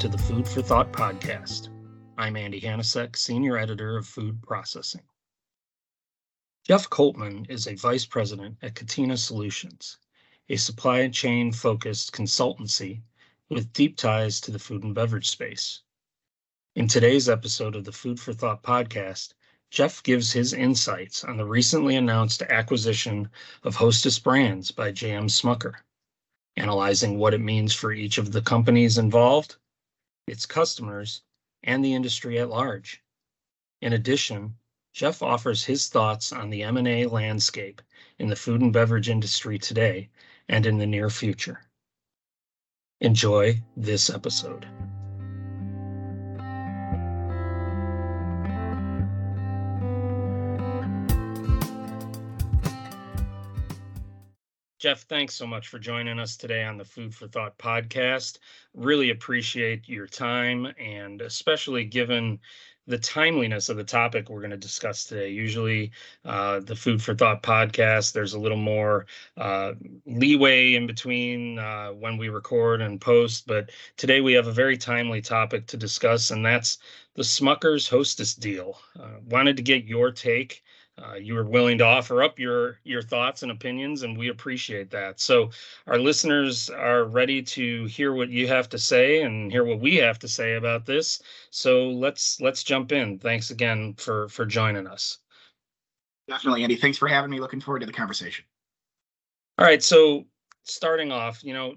To the Food for Thought podcast. I'm Andy Hanacek, Senior Editor of Food Processing. Geoff Coltman is a Vice President at Catena Solutions, a supply chain focused consultancy with deep ties to the food and beverage space. In today's episode of the Food for Thought podcast, Geoff gives his insights on the recently announced acquisition of Hostess Brands by J.M. Smucker, analyzing what it means for each of the companies involved, its customers, and the industry at large. In addition, Geoff offers his thoughts on the M&A landscape in the food and beverage industry today and in the near future. Enjoy this episode. Geoff, thanks so much for joining us today on the Food for Thought podcast. Really appreciate your time and especially given the timeliness of the topic we're going to discuss today. Usually, uh, the Food for Thought podcast, there's a little more uh, leeway in between uh, when we record and post, but today we have a very timely topic to discuss, and that's the Smucker's Hostess deal. Uh, wanted to get your take uh, you were willing to offer up your your thoughts and opinions and we appreciate that. So our listeners are ready to hear what you have to say and hear what we have to say about this. So let's let's jump in. Thanks again for for joining us. Definitely andy. Thanks for having me. Looking forward to the conversation. All right. So starting off you know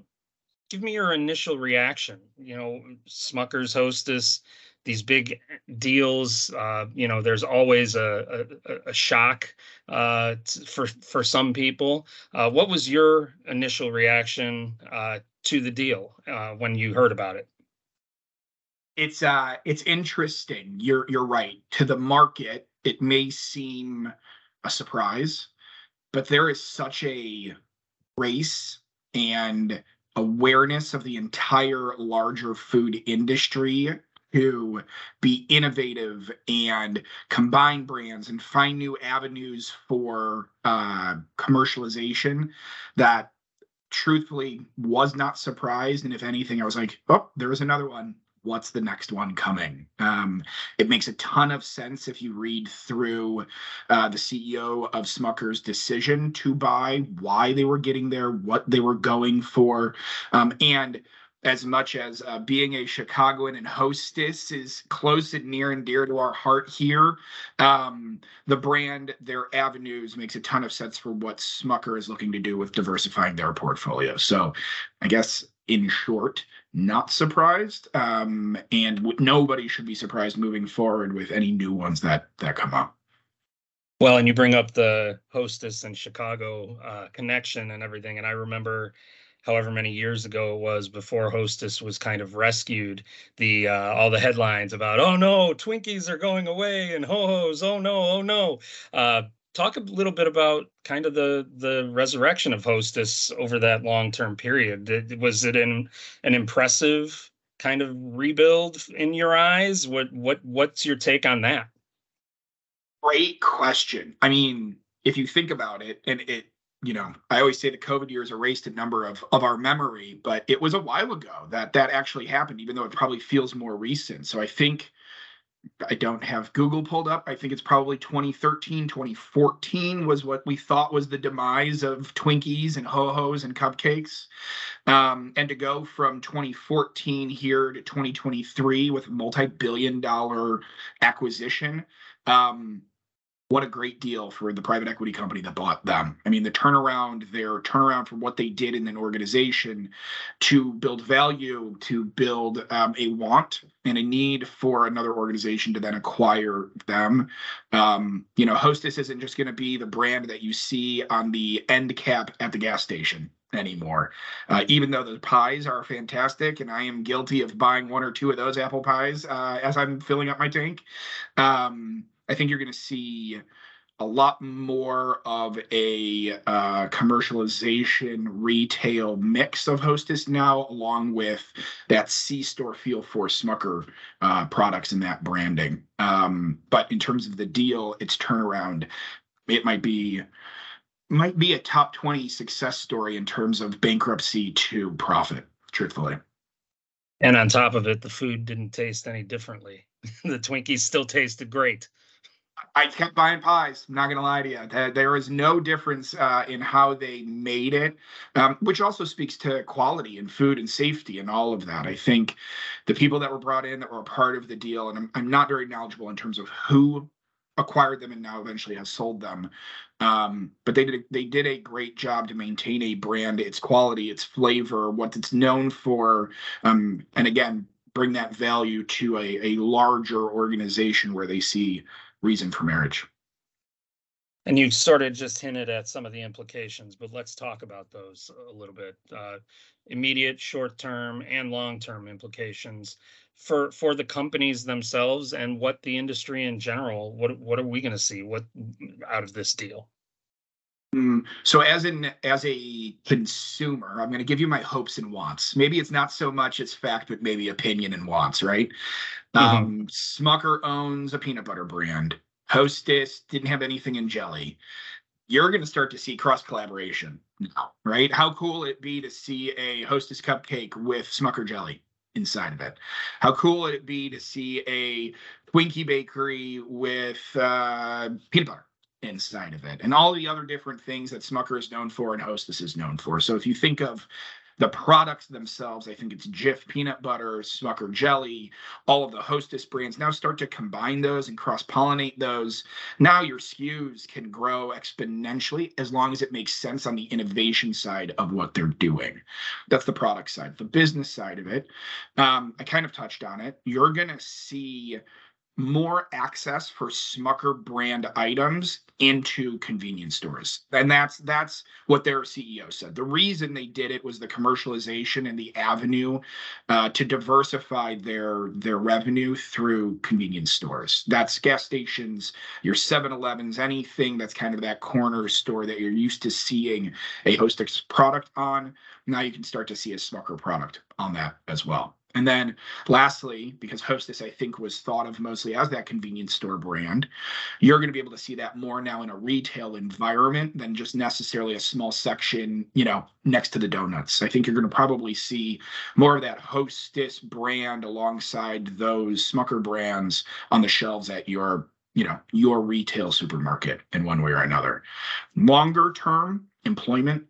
give me your initial reaction. You know smucker's hostess these big deals uh, you know there's always a, a, a shock uh, for for some people. Uh, what was your initial reaction uh, to the deal uh, when you heard about it? It's uh it's interesting. You're you're right. To the market it may seem a surprise but there is such a race and awareness of the entire larger food industry to be innovative and combine brands and find new avenues for uh, commercialization that truthfully was not surprised. And if anything i was like oh there is another one. What's the next one coming? Um, it makes a ton of sense if you read through uh, the ceo of smucker's decision to buy why they were getting there what they were going for. Um, and as much as uh, being a Chicagoan and hostess is close and near and dear to our heart here. Um, the brand, their avenues makes a ton of sense for what Smucker is looking to do with diversifying their portfolio. So, I guess in short, not surprised, um, and w- nobody should be surprised moving forward with any new ones that that come up. Well, and you bring up the hostess and Chicago uh, connection and everything, and I remember however many years ago it was before Hostess was kind of rescued, the uh, all the headlines about oh no, Twinkies are going away and ho hos, oh no, oh no. Uh, talk a little bit about kind of the the resurrection of Hostess over that long term period. Did, was it an an impressive kind of rebuild in your eyes? What what what's your take on that? Great question. I mean, if you think about it, and it you know, I always say the COVID years erased a number of of our memory, but it was a while ago that that actually happened, even though it probably feels more recent. So I think I don't have Google pulled up. I think it's probably 2013, 2014 was what we thought was the demise of Twinkies and Ho Ho's and cupcakes. Um, and to go from 2014 here to 2023 with a multi billion dollar acquisition. Um, what a great deal for the private equity company that bought them. I mean, the turnaround, their turnaround from what they did in an organization to build value, to build um, a want and a need for another organization to then acquire them. Um, you know, Hostess isn't just going to be the brand that you see on the end cap at the gas station anymore. Uh, even though the pies are fantastic, and I am guilty of buying one or two of those apple pies uh, as I'm filling up my tank. Um, I think you're going to see a lot more of a uh, commercialization retail mix of Hostess now, along with that C store feel for Smucker uh, products and that branding. Um, but in terms of the deal, its turnaround, it might be might be a top 20 success story in terms of bankruptcy to profit, truthfully. And on top of it, the food didn't taste any differently. the Twinkies still tasted great. I kept buying pies. I'm not gonna lie to you. There, there is no difference uh, in how they made it, um, which also speaks to quality and food and safety and all of that. I think the people that were brought in that were a part of the deal, and I'm, I'm not very knowledgeable in terms of who acquired them and now eventually has sold them. Um, but they did a, they did a great job to maintain a brand, its quality, its flavor, what it's known for, um, and again bring that value to a, a larger organization where they see reason for marriage. And you sort of just hinted at some of the implications, but let's talk about those a little bit. Uh, immediate, short-term, and long-term implications for for the companies themselves and what the industry in general. What what are we going to see? What out of this deal? Mm, so as an as a consumer, I'm going to give you my hopes and wants. Maybe it's not so much as fact, but maybe opinion and wants, right? Mm-hmm. Um, Smucker owns a peanut butter brand. Hostess didn't have anything in jelly. You're going to start to see cross collaboration now, right? How cool would it be to see a Hostess cupcake with Smucker jelly inside of it? How cool would it be to see a Twinkie bakery with uh, peanut butter? Inside of it and all the other different things that Smucker is known for and Hostess is known for. So if you think of the products themselves, I think it's Jif peanut butter, Smucker jelly, all of the Hostess brands. Now start to combine those and cross pollinate those. Now your SKUs can grow exponentially as long as it makes sense on the innovation side of what they're doing. That's the product side. The business side of it, um, I kind of touched on it. You're going to see more access for Smucker brand items into convenience stores. And that's that's what their CEO said. The reason they did it was the commercialization and the avenue uh, to diversify their their revenue through convenience stores. That's gas stations, your 7-Elevens, anything that's kind of that corner store that you're used to seeing a Hostess product on. Now you can start to see a Smucker product on that as well. And then lastly, because Hostess, I think, was thought of mostly as that convenience store brand, you're going to be able to see that more now in a retail environment than just necessarily a small section, you know, next to the donuts. I think you're going to probably see more of that Hostess brand alongside those Smucker brands on the shelves at your, you know, your retail supermarket in one way or another. Longer term employment,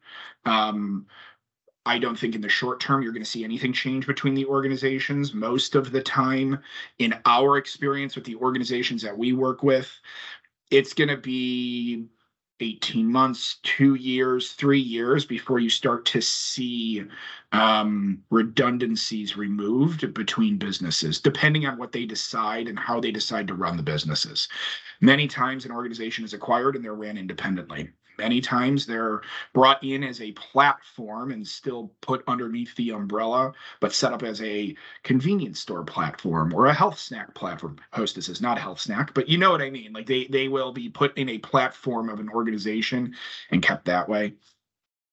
um, I don't think in the short term you're going to see anything change between the organizations. Most of the time, in our experience with the organizations that we work with, it's going to be 18 months, two years, three years before you start to see um, redundancies removed between businesses, depending on what they decide and how they decide to run the businesses. Many times, an organization is acquired and they're ran independently. Many times they're brought in as a platform and still put underneath the umbrella, but set up as a convenience store platform or a health snack platform. Hostess is not a health snack, but you know what I mean. Like they they will be put in a platform of an organization and kept that way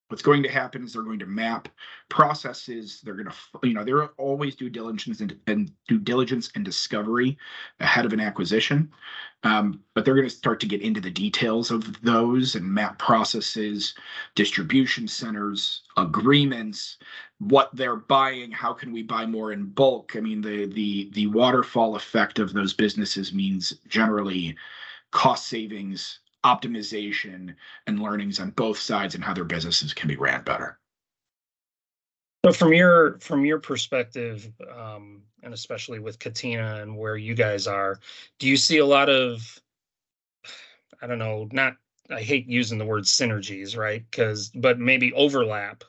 what's going to happen is they're going to map processes. They're going to you know they're always due diligence and, and due diligence and discovery ahead of an acquisition. Um, but they're going to start to get into the details of those and map processes distribution centers agreements what they're buying how can we buy more in bulk? I mean the the the waterfall effect of those businesses means generally cost savings optimization and learnings on both sides and how their businesses can be ran better. So from your from your perspective, um, and especially with Catena and where you guys are, do you see a lot of I don't know, not I hate using the word synergies, right? Because but maybe overlap,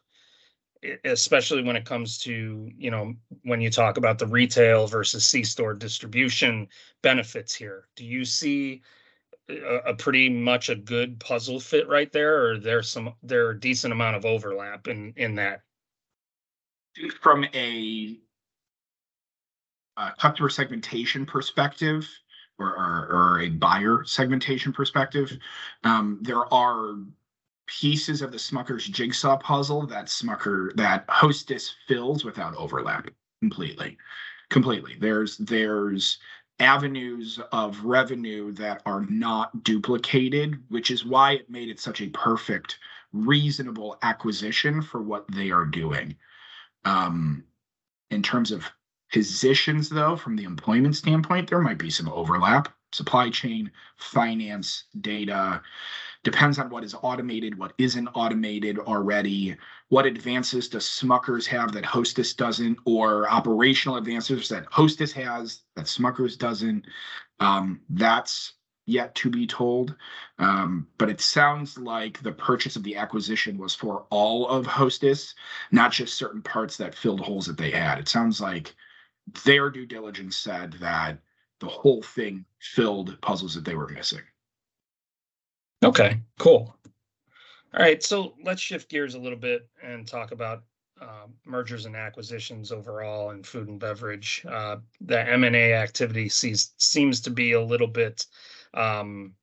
especially when it comes to you know when you talk about the retail versus C store distribution benefits here. Do you see a, pretty much a good puzzle fit right there, or there's some there a decent amount of overlap in in that. From a uh, customer segmentation perspective, or, or, or a buyer segmentation perspective, um, there are pieces of the Smucker's jigsaw puzzle that Smucker that Hostess fills without overlap completely completely there's there's avenues of revenue that are not duplicated, which is why it made it such a perfect, reasonable acquisition for what they are doing. Um, in terms of positions, though, from the employment standpoint, there might be some overlap. Supply chain, finance, data, depends on what is automated, what isn't automated already. What advances does Smuckers have that Hostess doesn't, or operational advances that Hostess has that Smuckers doesn't? Um, that's yet to be told. Um, but it sounds like the purchase of the acquisition was for all of Hostess, not just certain parts that filled holes that they had. It sounds like their due diligence said that the whole thing filled puzzles that they were missing. Okay, cool. All right, so let's shift gears a little bit and talk about uh, mergers and acquisitions overall in food and beverage. Uh, the M and A activity sees, seems to be a little bit um,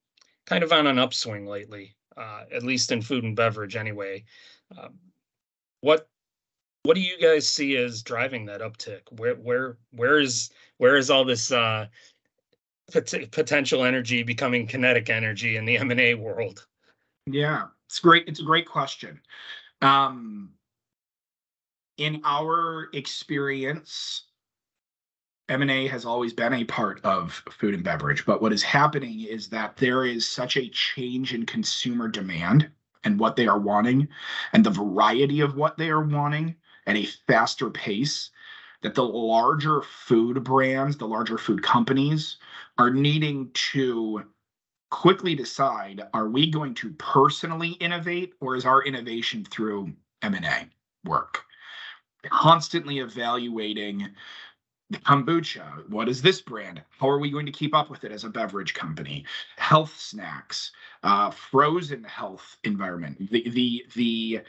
kind of on an upswing lately, uh, at least in food and beverage anyway. Um, what what do you guys see as driving that uptick? Where where where is where is all this uh, pot- potential energy becoming kinetic energy in the M and A world? Yeah, it's great. It's a great question. Um, in our experience, M&A has always been a part of food and beverage, but what is happening is that there is such a change in consumer demand and what they are wanting and the variety of what they are wanting at a faster pace that the larger food brands, the larger food companies are needing to quickly decide are we going to personally innovate or is our innovation through M&A work? Constantly evaluating the kombucha. What is this brand? How are we going to keep up with it as a beverage company? Health snacks uh, frozen health environment the the the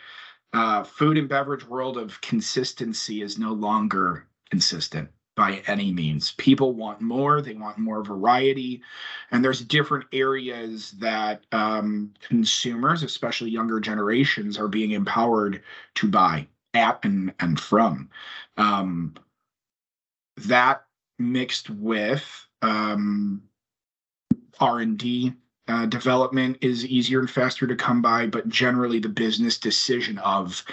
uh, food and beverage world of consistency is no longer consistent by any means. People want more they want more variety and there's different areas that um, consumers especially younger generations are being empowered to buy at and and from. Um, that mixed with um, r&d uh, development is easier and faster to come by but generally the business decision of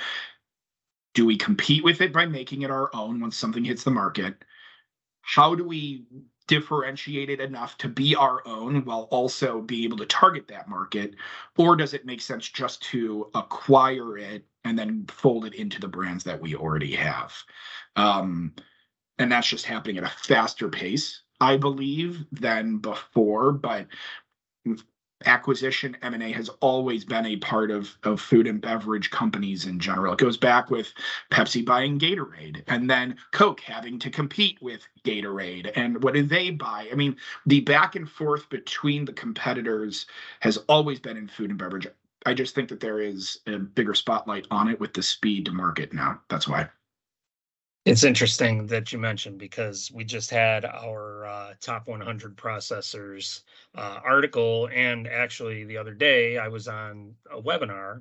do we compete with it by making it our own once something hits the market? How do we differentiate it enough to be our own while also be able to target that market? Or does it make sense just to acquire it and then fold it into the brands that we already have? Um, and that's just happening at a faster pace i believe than before but acquisition m&a has always been a part of, of food and beverage companies in general. It goes back with pepsi buying gatorade and then coke having to compete with gatorade. And what do they buy? I mean the back and forth between the competitors has always been in food and beverage. I just think that there is a bigger spotlight on it with the speed to market now. That's why it's interesting that you mentioned because we just had our uh, top 100 processors uh, article, and actually the other day I was on a webinar.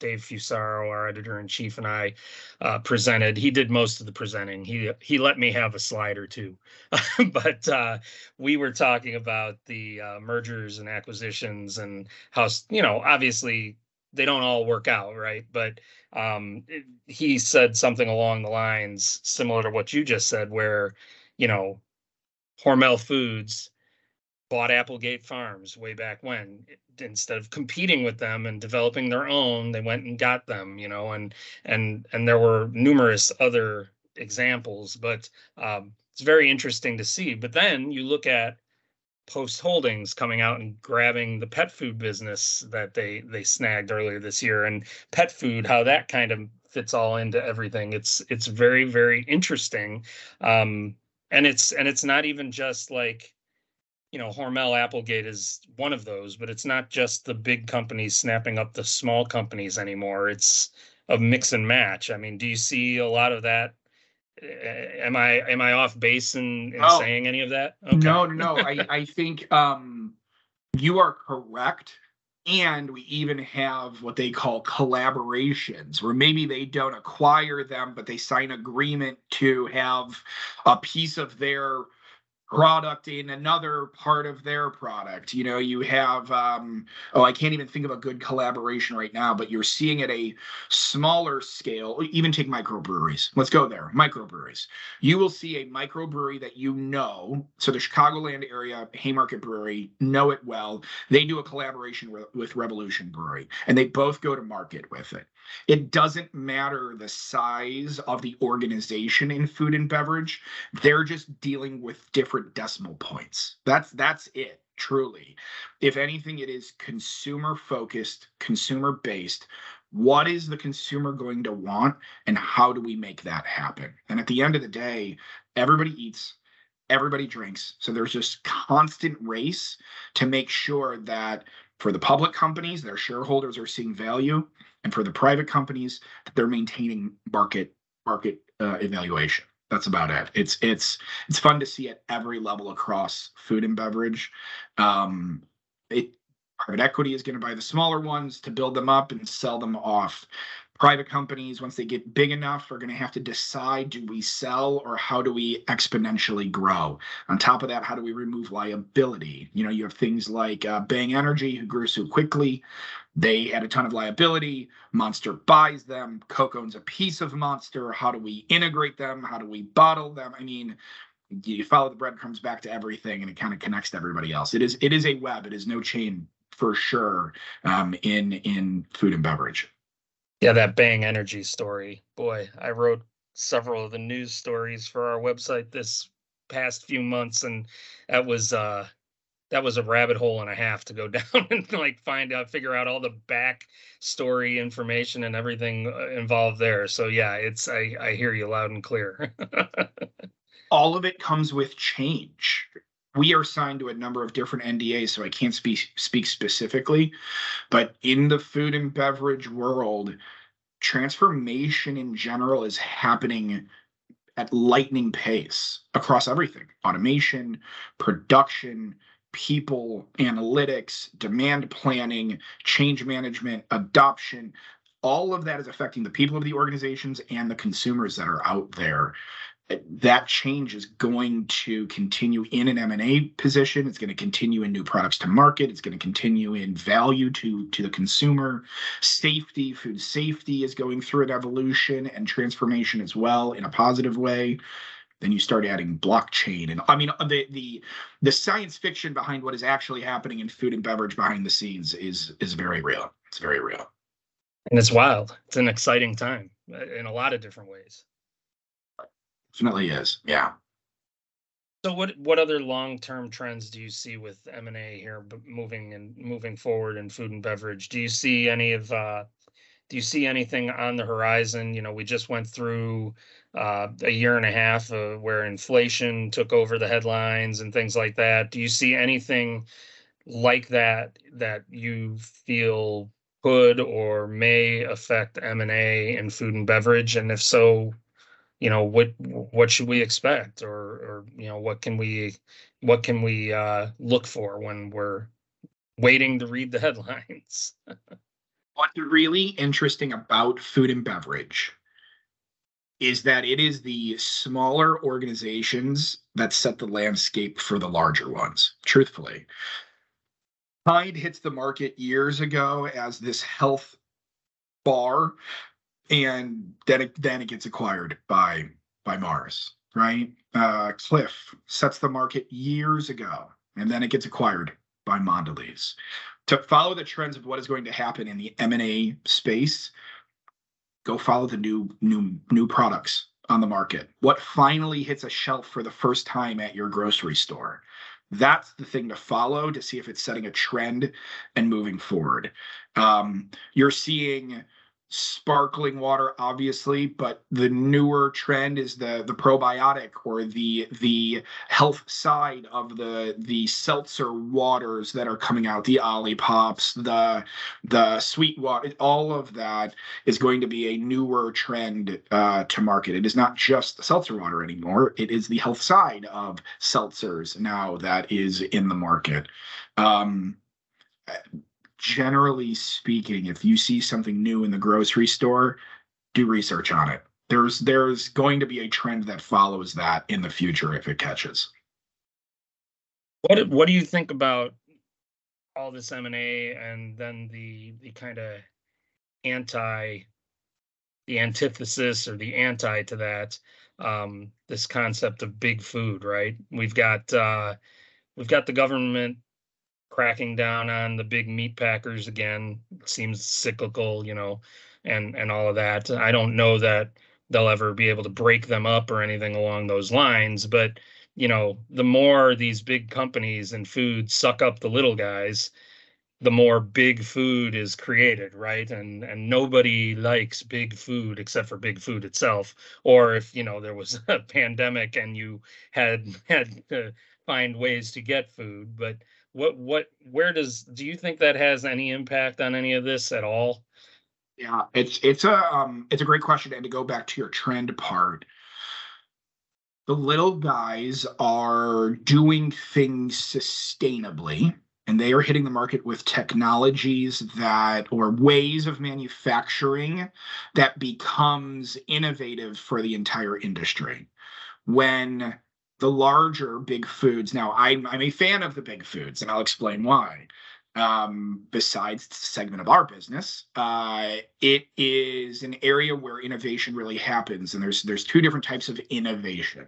Dave Fusaro, our editor in chief, and I uh, presented. He did most of the presenting. He he let me have a slide or two, but uh, we were talking about the uh, mergers and acquisitions and how you know obviously they don't all work out, right? But um, he said something along the lines similar to what you just said, where you know Hormel Foods bought Applegate Farms way back when. Instead of competing with them and developing their own, they went and got them, you know, and and and there were numerous other examples, but um, it's very interesting to see. But then you look at Post Holdings coming out and grabbing the pet food business that they they snagged earlier this year, and pet food, how that kind of fits all into everything. It's it's very very interesting, um, and it's and it's not even just like you know Hormel Applegate is one of those, but it's not just the big companies snapping up the small companies anymore. It's a mix and match. I mean, do you see a lot of that am I am I off base in, in oh, saying any of that? Okay. No, no, I I think um, you are correct. And we even have what they call collaborations, where maybe they don't acquire them, but they sign agreement to have a piece of their product in another part of their product. You know, you have um, oh, I can't even think of a good collaboration right now, but you're seeing at a smaller scale, even take microbreweries. Let's go there. Microbreweries. You will see a microbrewery that you know. So the Chicagoland area Haymarket Brewery know it well. They do a collaboration with, with Revolution Brewery, and they both go to market with it. It doesn't matter the size of the organization in food and beverage. They're just dealing with different decimal points. That's that's it, truly. If anything, it is consumer focused, consumer based. What is the consumer going to want and how do we make that happen? And at the end of the day, everybody eats, everybody drinks. So there's just constant race to make sure that for the public companies, their shareholders are seeing value and for the private companies that they're maintaining market market uh, evaluation that's about it. It's it's it's fun to see at every level across food and beverage. Um it private equity is going to buy the smaller ones to build them up and sell them off. Private companies once they get big enough are going to have to decide do we sell or how do we exponentially grow? On top of that how do we remove liability? You know you have things like uh, bang energy who grew so quickly they had a ton of liability. Monster buys them. Coke owns a piece of Monster. How do we integrate them? How do we bottle them? I mean, you follow the breadcrumbs back to everything, and it kind of connects to everybody else. It is it is a web. It is no chain for sure um, in in food and beverage. Yeah, that Bang Energy story. Boy, I wrote several of the news stories for our website this past few months, and that was uh that was a rabbit hole and a half to go down and like find out figure out all the back story information and everything uh, involved there. So yeah it's i i hear you loud and clear. All of it comes with change. We are signed to a number of different NDAs, so I can't speak speak specifically. But in the food and beverage world, transformation in general is happening at lightning pace across everything: automation, production, people, analytics, demand planning, change management, adoption. All of that is affecting the people of the organizations and the consumers that are out there. That change is going to continue in an M&A position. It's going to continue in new products to market. It's going to continue in value to, to the consumer. Safety, food safety is going through an evolution and transformation as well in a positive way then you start adding blockchain and i mean uh, the the the science fiction behind what is actually happening in food and beverage behind the scenes is is very real. It's very real. And it's wild. It's an exciting time uh, in a lot of different ways. Definitely is. Yeah. So what what other long-term trends do you see with m&a here moving and moving forward in food and beverage? Do you see any of uh do you see anything on the horizon you know we just went through uh, a year and a half uh, where inflation took over the headlines and things like that. Do you see anything like that that you feel could or may affect M&A in food and beverage? And if so, you know, what what should we expect or or you know, what can we what can we uh, look for when we're waiting to read the headlines? What's really interesting about food and beverage is that it is the smaller organizations that set the landscape for the larger ones, truthfully. Kind hits the market years ago as this health bar, and then it, then it gets acquired by by Mars, right? Uh, Clif sets the market years ago, and then it gets acquired by Mondelez. To follow the trends of what is going to happen in the M&A space, go follow the new new new products on the market. What finally hits a shelf for the first time at your grocery store. That's the thing to follow to see if it's setting a trend and moving forward. Um, you're seeing sparkling water obviously but the newer trend is the the probiotic or the the health side of the the seltzer waters that are coming out the Olipops the the sweet water all of that is going to be a newer trend uh, to market. It is not just the seltzer water anymore. It is the health side of seltzers now that is in the market. Um, generally speaking, if you see something new in the grocery store, do research on it. There's there's going to be a trend that follows that in the future if it catches. What what do you think about all this M and A and then the the kind of anti the antithesis or the anti to that um, this concept of big food, right? We've got uh, we've got the government cracking down on the big meat packers again. Seems cyclical, you know, and and all of that. I don't know that they'll ever be able to break them up or anything along those lines, but you know, the more these big companies and food suck up the little guys, the more big food is created right and and nobody likes big food except for big food itself or if you know there was a pandemic and you had had to find ways to get food but what what where does do you think that has any impact on any of this at all? Yeah it's it's a um it's a great question and to go back to your trend part the little guys are doing things sustainably and they are hitting the market with technologies that or ways of manufacturing that becomes innovative for the entire industry. When the larger big foods. Now i'm, I'm a fan of the big foods and i'll explain why. Um, besides the segment of our business. Uh, it is an area where innovation really happens and there's there's two different types of innovation.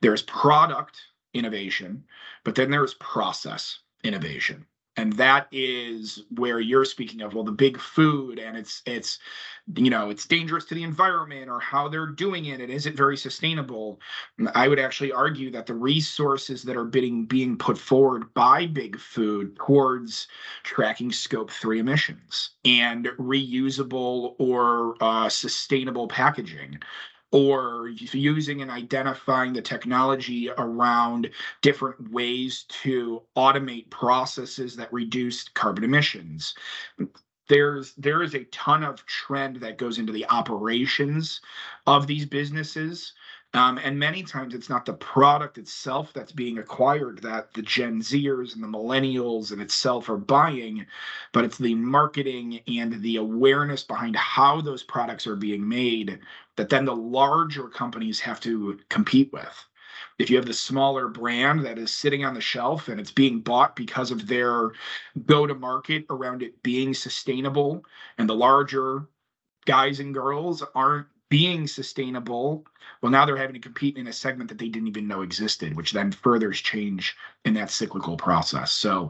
There's product innovation but then there's process innovation and that is where you're speaking of well the big food and it's it's you know it's dangerous to the environment or how they're doing it it very sustainable? I would actually argue that the resources that are being being put forward by big food towards tracking scope 3 emissions and reusable or uh, sustainable packaging or using and identifying the technology around different ways to automate processes that reduce carbon emissions. There's there is a ton of trend that goes into the operations of these businesses um, and many times it's not the product itself that's being acquired that the Gen Zers and the millennials and itself are buying, but it's the marketing and the awareness behind how those products are being made that then the larger companies have to compete with. If you have the smaller brand that is sitting on the shelf and it's being bought because of their go to market around it being sustainable, and the larger guys and girls aren't being sustainable well now they're having to compete in a segment that they didn't even know existed which then furthers change in that cyclical process so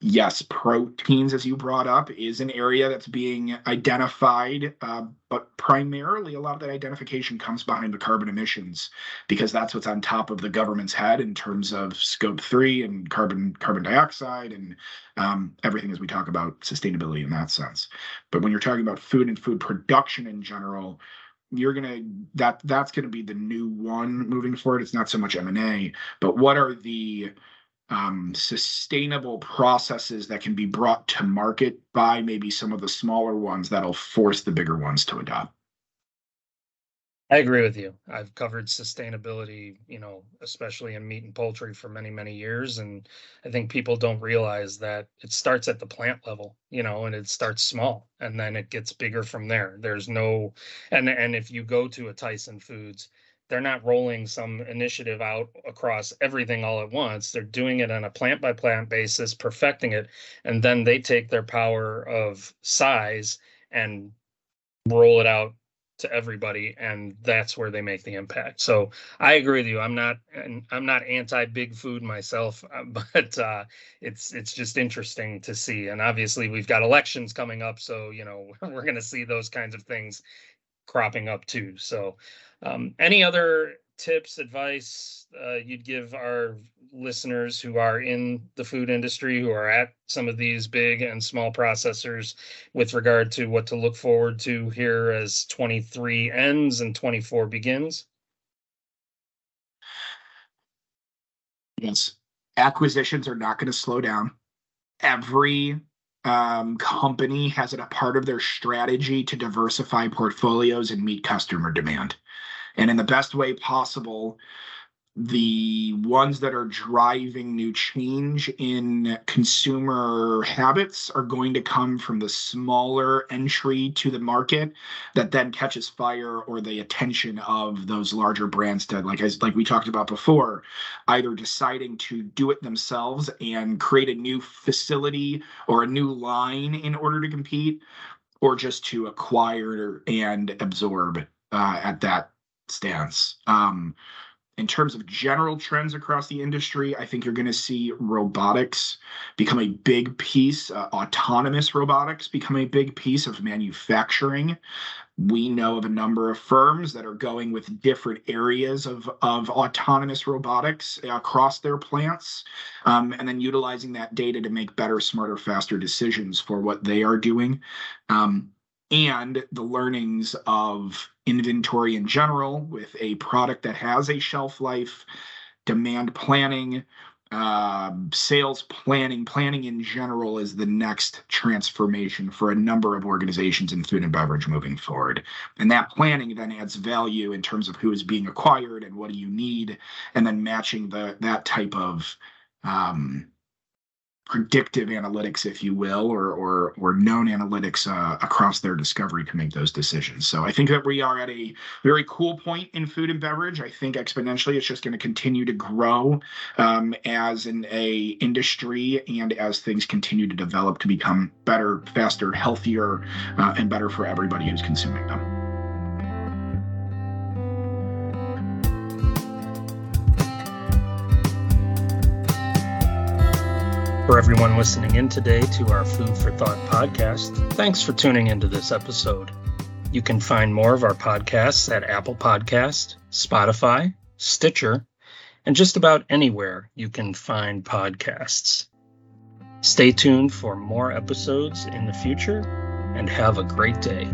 yes proteins as you brought up is an area that's being identified uh, but primarily a lot of that identification comes behind the carbon emissions because that's what's on top of the government's head in terms of scope three and carbon carbon dioxide and um, everything as we talk about sustainability in that sense but when you're talking about food and food production in general you're gonna that that's gonna be the new one moving forward. It's not so much M and A, but what are the um, sustainable processes that can be brought to market by maybe some of the smaller ones that'll force the bigger ones to adopt. I agree with you. I've covered sustainability, you know, especially in meat and poultry for many, many years. And I think people don't realize that it starts at the plant level, you know, and it starts small and then it gets bigger from there. There's no, and, and if you go to a Tyson Foods, they're not rolling some initiative out across everything all at once. They're doing it on a plant by plant basis, perfecting it. And then they take their power of size and roll it out to everybody and that's where they make the impact so i agree with you i'm not i'm not anti big food myself but uh, it's it's just interesting to see and obviously we've got elections coming up so you know we're going to see those kinds of things cropping up too so um, any other tips, advice uh, you'd give our listeners who are in the food industry, who are at some of these big and small processors with regard to what to look forward to here as 23 ends and 24 begins? Yes, acquisitions are not going to slow down. Every um, company has it a part of their strategy to diversify portfolios and meet customer demand. And in the best way possible the ones that are driving new change in consumer habits are going to come from the smaller entry to the market that then catches fire or the attention of those larger brands to like as like we talked about before either deciding to do it themselves and create a new facility or a new line in order to compete or just to acquire and absorb uh, at that stance. Um, in terms of general trends across the industry, I think you're going to see robotics become a big piece, uh, autonomous robotics become a big piece of manufacturing. We know of a number of firms that are going with different areas of, of autonomous robotics across their plants, um, and then utilizing that data to make better, smarter, faster decisions for what they are doing. Um, and the learnings of inventory in general with a product that has a shelf life, demand planning, uh, sales planning, planning in general is the next transformation for a number of organizations in food and beverage moving forward. And that planning then adds value in terms of who is being acquired and what do you need, and then matching the that type of um, predictive analytics, if you will, or or or known analytics uh, across their discovery to make those decisions. So I think that we are at a very cool point in food and beverage. I think exponentially, it's just going to continue to grow um, as an a industry and as things continue to develop to become better, faster, healthier, uh, and better for everybody who's consuming them. For everyone listening in today to our Food for Thought podcast, thanks for tuning into this episode. You can find more of our podcasts at Apple Podcast, Spotify, Stitcher, and just about anywhere you can find podcasts. Stay tuned for more episodes in the future and have a great day.